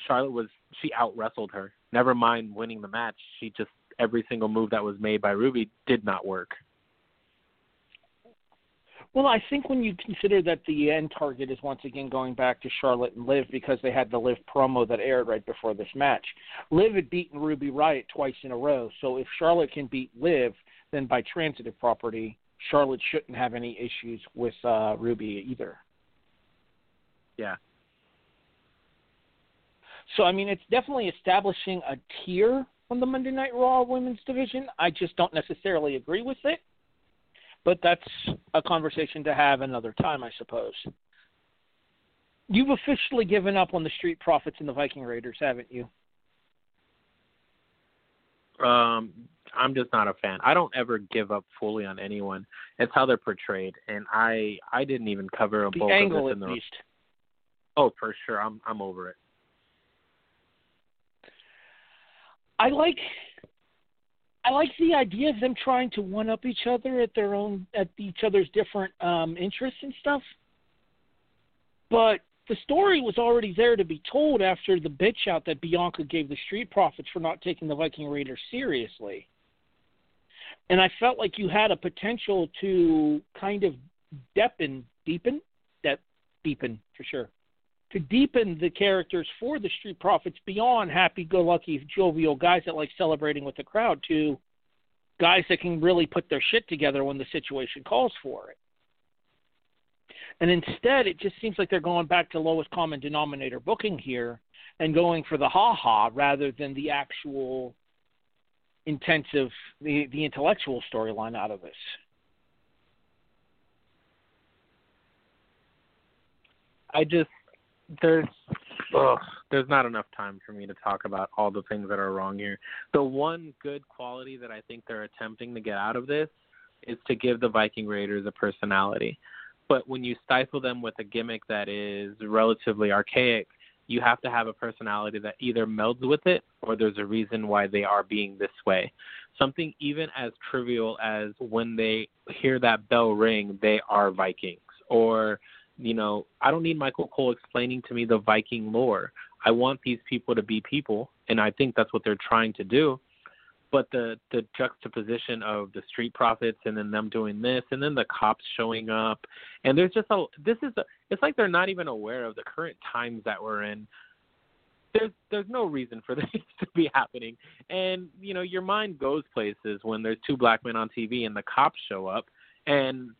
Charlotte was she out wrestled her. Never mind winning the match, she just every single move that was made by Ruby did not work. Well, I think when you consider that the end target is once again going back to Charlotte and Liv because they had the Liv promo that aired right before this match. Liv had beaten Ruby Riott twice in a row, so if Charlotte can beat Liv, then by transitive property, Charlotte shouldn't have any issues with uh, Ruby either. Yeah. So I mean, it's definitely establishing a tier on the Monday Night Raw Women's Division. I just don't necessarily agree with it. But that's a conversation to have another time, I suppose. You've officially given up on the Street Profits and the Viking Raiders, haven't you? Um, I'm just not a fan. I don't ever give up fully on anyone. It's how they're portrayed, and I I didn't even cover a the bulk angle of this at in the. Least. Oh, for sure. I'm I'm over it. I like I like the idea of them trying to one up each other at their own at each other's different um, interests and stuff. But the story was already there to be told after the bitch out that Bianca gave the Street Profits for not taking the Viking Raiders seriously. And I felt like you had a potential to kind of deepen, deepen, that deepen for sure, to deepen the characters for the Street Profits beyond happy-go-lucky, jovial guys that like celebrating with the crowd to guys that can really put their shit together when the situation calls for it. And instead, it just seems like they're going back to lowest common denominator booking here and going for the ha ha rather than the actual intensive, the, the intellectual storyline out of this. I just there's ugh, there's not enough time for me to talk about all the things that are wrong here. The one good quality that I think they're attempting to get out of this is to give the Viking Raiders a personality. But when you stifle them with a gimmick that is relatively archaic, you have to have a personality that either melds with it or there's a reason why they are being this way. Something even as trivial as when they hear that bell ring, they are Vikings. Or you know, I don't need Michael Cole explaining to me the Viking lore. I want these people to be people, and I think that's what they're trying to do. But the the juxtaposition of the street profits and then them doing this, and then the cops showing up, and there's just a this is a it's like they're not even aware of the current times that we're in. there's there's no reason for this to be happening. And you know, your mind goes places when there's two black men on TV and the cops show up. And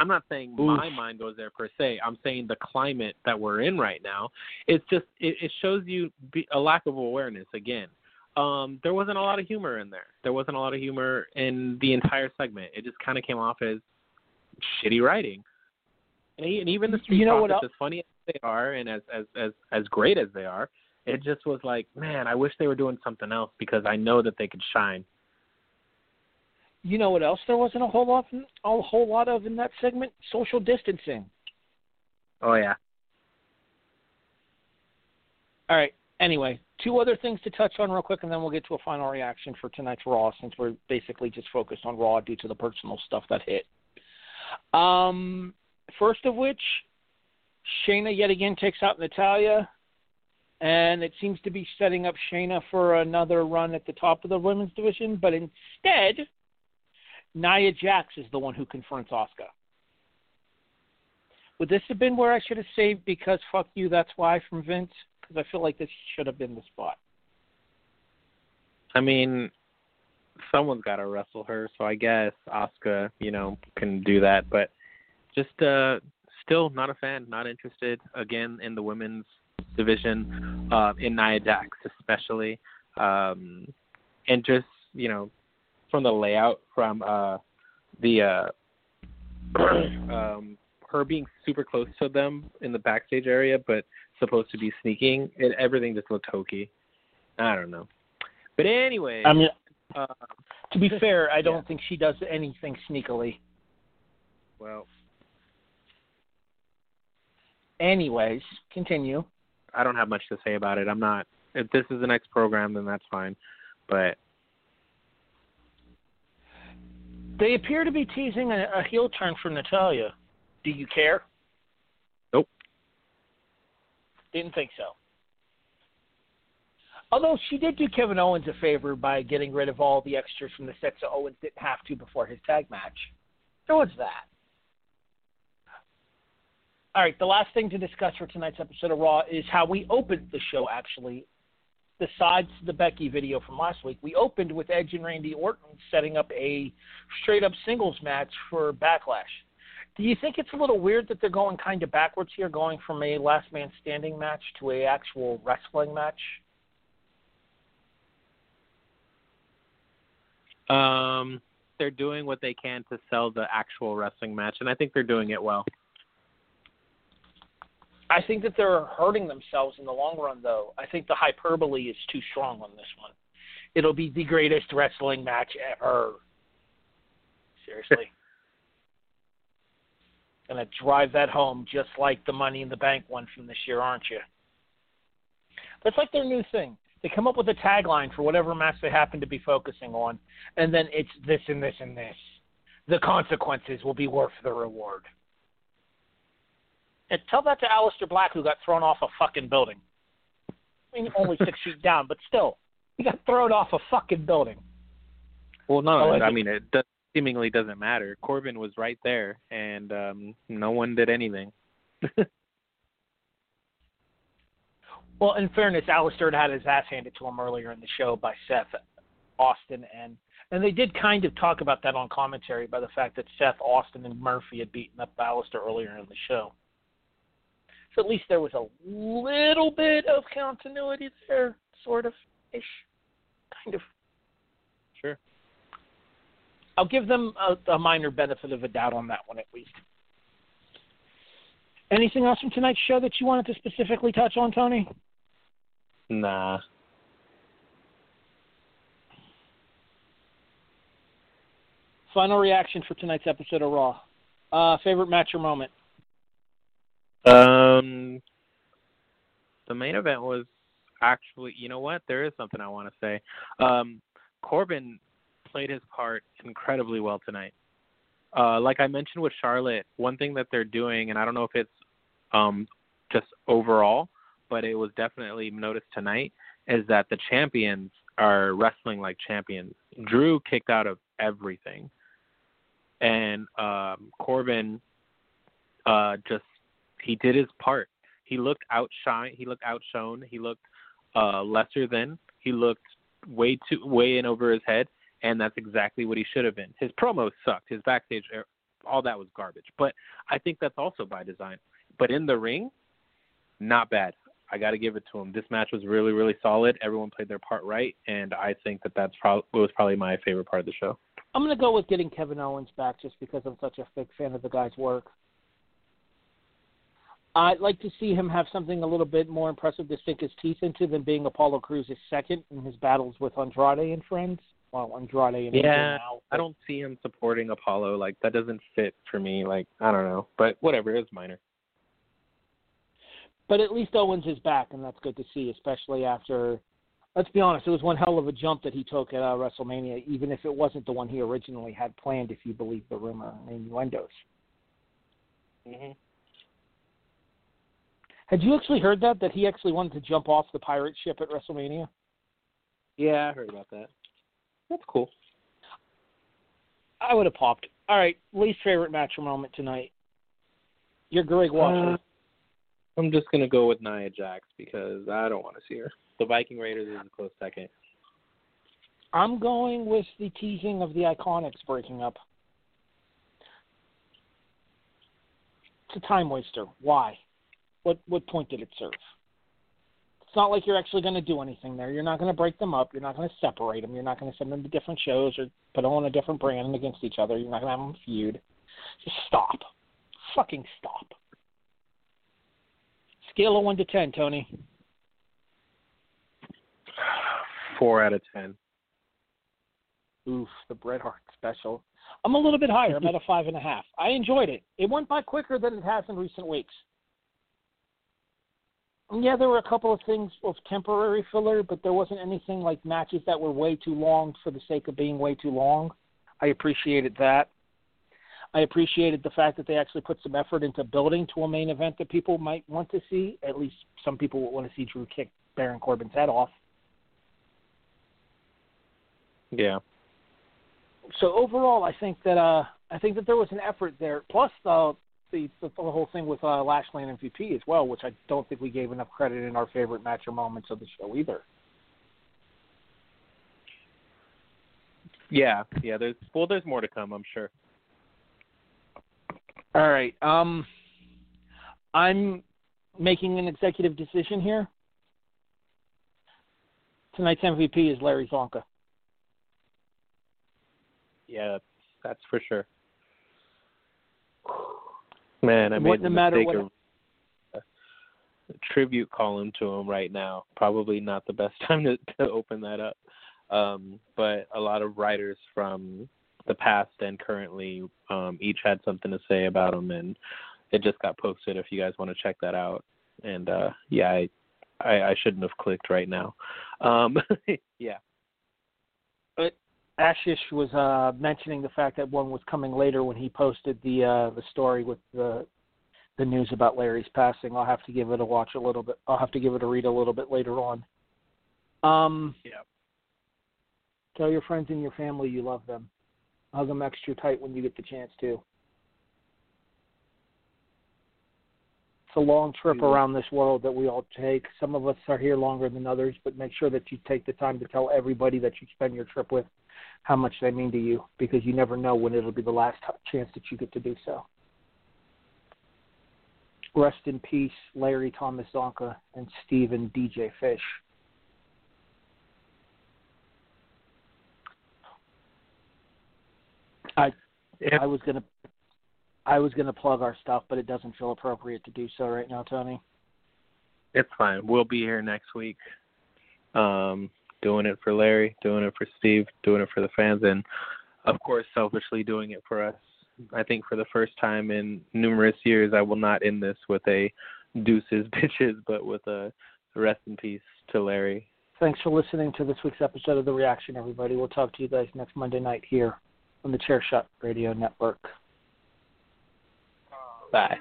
I'm not saying Oof. my mind goes there per se. I'm saying the climate that we're in right now. It's just it, it shows you be, a lack of awareness again. Um, there wasn't a lot of humor in there. There wasn't a lot of humor in the entire segment. It just kind of came off as shitty writing. And, and even the street You know else- as funny as they are and as as as as great as they are, it just was like, man, I wish they were doing something else because I know that they could shine. You know what else there wasn't a whole lot a whole lot of in that segment? Social distancing. Oh yeah. All right. Anyway, two other things to touch on real quick, and then we'll get to a final reaction for tonight's Raw, since we're basically just focused on Raw due to the personal stuff that hit. Um, first of which, Shayna yet again takes out Natalya, and it seems to be setting up Shayna for another run at the top of the women's division. But instead, Nia Jax is the one who confronts Oscar. Would this have been where I should have saved because fuck you, that's why from Vince? Because I feel like this should have been the spot. I mean, someone's got to wrestle her, so I guess Oscar, you know, can do that. But just uh, still not a fan, not interested. Again, in the women's division, uh, in Nia Jax especially, um, and just you know, from the layout, from uh, the uh, um, her being super close to them in the backstage area, but supposed to be sneaking. It, everything just looked hokey. I don't know. But anyway, I mean, uh, to be fair, I don't Yeah. think she does anything sneakily. well, Anyways, continue. I don't have much to say about it. I'm not. If this is the next program, then that's fine. But They appear to be teasing a, a heel turn for Natalya. Do you care? Nope. Didn't think so. Although she did do Kevin Owens a favor by getting rid of all the extras from the set so Owens didn't have to before his tag match. There was that. All right, the last thing to discuss for tonight's episode of Raw is how we opened the show, actually. Besides the Becky video from last week, we opened with Edge and Randy Orton setting up a straight up singles match for Backlash. Do you think it's a little weird that they're going kind of backwards here, going from a last man standing match to a actual wrestling match? um, they're doing what they can to sell the actual wrestling match, and I think they're doing it well. I think that they're hurting themselves in the long run, though. I think the hyperbole is too strong on this one. It'll be the greatest wrestling match ever. Seriously. Gonna drive that home just like the Money in the Bank one from this year, aren't you? That's like their new thing. They come up with a tagline for whatever match they happen to be focusing on, and then it's this and this and this. The consequences will be worth the reward. And tell that to Aleister Black, who got thrown off a fucking building. I mean, only six feet down, but still, he got thrown off a fucking building. Well, no, I I mean it does, seemingly doesn't matter. Corbin was right there, and um, no one did anything. Well, in fairness, Aleister had had his ass handed to him earlier in the show by Seth Austin, and and they did kind of talk about that on commentary by the fact that Seth Austin and Murphy had beaten up Aleister earlier in the show. So at least there was a little bit of continuity there, sort of ish, kind of. Sure. I'll give them a, a minor benefit of a doubt on that one at least. Anything else from tonight's show that you wanted to specifically touch on, Tony? Nah. Final reaction for tonight's episode of Raw. Uh, favorite match or moment? Um, the main event was actually, you know what? There is something I want to say. Um, Corbin played his part incredibly well tonight. Uh, like I mentioned with Charlotte, one thing that they're doing, and I don't know if it's um, just overall, but it was definitely noticed tonight, is that the champions are wrestling like champions. Drew kicked out of everything, and um, Corbin uh, just he did his part. He looked outshine. He looked outshone. He looked uh, lesser than. He looked way too way in over his head, and that's exactly what he should have been. His promos sucked. His backstage, all that was garbage. But I think that's also by design. But in the ring, not bad. I got to give it to him. This match was really, really solid. Everyone played their part right, and I think that that's probably was probably my favorite part of the show. I'm to go with getting Kevin Owens back just because I'm such a big fan of the guy's work. I'd like to see him have something a little bit more impressive to sink his teeth into than being Apollo Crews's second in his battles with Andrade and friends. Well, Andrade and yeah, now, I don't see him supporting Apollo. Like that doesn't fit for me. Like I don't know, but whatever. It's minor. But at least Owens is back, and that's good to see, especially after. Let's be honest, it was one hell of a jump that he took at uh, WrestleMania, even if it wasn't the one he originally had planned, if you believe the rumor and innuendos. Mm-hmm. Had you actually heard that that he actually wanted to jump off the pirate ship at WrestleMania? Yeah, I heard about that. That's cool. I would have popped. All right, least favorite match or moment tonight. You're Greg Washer. Uh, I'm just gonna go with Nia Jax because I don't want to see her. The Viking Raiders is a close second. I'm going with the teasing of the Iconics breaking up. It's a time waster. Why? What what point did it serve? It's not like you're actually going to do anything there. You're not going to break them up. You're not going to separate them. You're not going to send them to different shows or put them on a different brand against each other. You're not going to have them feud. Just stop. Fucking stop. Scale of one to ten, Tony. Four out of ten. Oof, the Bret Hart special. I'm a little bit higher. I'm at a five and a half. I enjoyed it. It went by quicker than it has in recent weeks. Yeah, there were a couple of things of temporary filler, but there wasn't anything like matches that were way too long for the sake of being way too long. I appreciated that. I appreciated the fact that they actually put some effort into building to a main event that people might want to see. At least some people would want to see Drew kick Baron Corbin's head off. Yeah. So overall, I think that uh, I think that there was an effort there. Plus the the the, whole thing with uh, Lashley and MVP as well, which I don't think we gave enough credit in our favorite match or moments of the show either. Yeah, yeah. There's well, there's more to come, I'm sure. All right. Um, I'm making an executive decision here. Tonight's MVP is Larry Csonka. Yeah, that's for sure. Man, I made the mistake what, of a tribute column to him right now. Probably not the best time to, to open that up. Um, but a lot of writers from the past and currently um, each had something to say about him, and it just got posted. If you guys want to check that out, and uh, yeah, I, I I shouldn't have clicked right now. Um, yeah. Ashish was uh, mentioning the fact that one was coming later when he posted the uh, the story with the the news about Larry's passing. I'll have to give it a watch a little bit. I'll have to give it a read a little bit later on. Um, Yeah. Tell your friends and your family you love them. Hug them extra tight when you get the chance to. It's a long trip around this world that we all take. Some of us are here longer than others, but make sure that you take the time to tell everybody that you spend your trip with how much they mean to you because you never know when it'll be the last chance that you get to do so. Rest in peace, Larry Thomas Csonka and Stephen DJ Fish. I Yeah. I was gonna I was gonna plug our stuff, but it doesn't feel appropriate to do so right now, Tony. It's fine. We'll be here next week. Um, doing it for Larry, doing it for Steve, doing it for the fans, and of course, selfishly doing it for us. I think for the first time in numerous years, I will not end this with a deuces bitches, but with a rest in peace to Larry. Thanks for listening to this week's episode of The Reaction, everybody. We'll talk to you guys next Monday night here on the Chairshot Radio Network. Bye.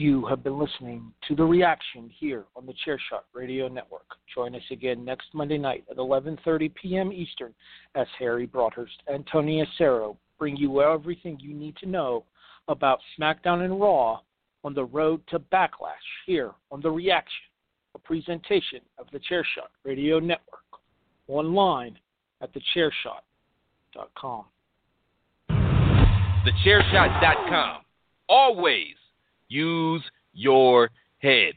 You have been listening to The Reaction here on the Chairshot Radio Network. Join us again next Monday night at 11:30 p.m. Eastern as Harry Broadhurst and Tony Acero bring you everything you need to know about SmackDown and Raw on the road to Backlash here on The Reaction, a presentation of the Chairshot Radio Network, online at thechairshot.com. Thechairshot.com. Always use your head.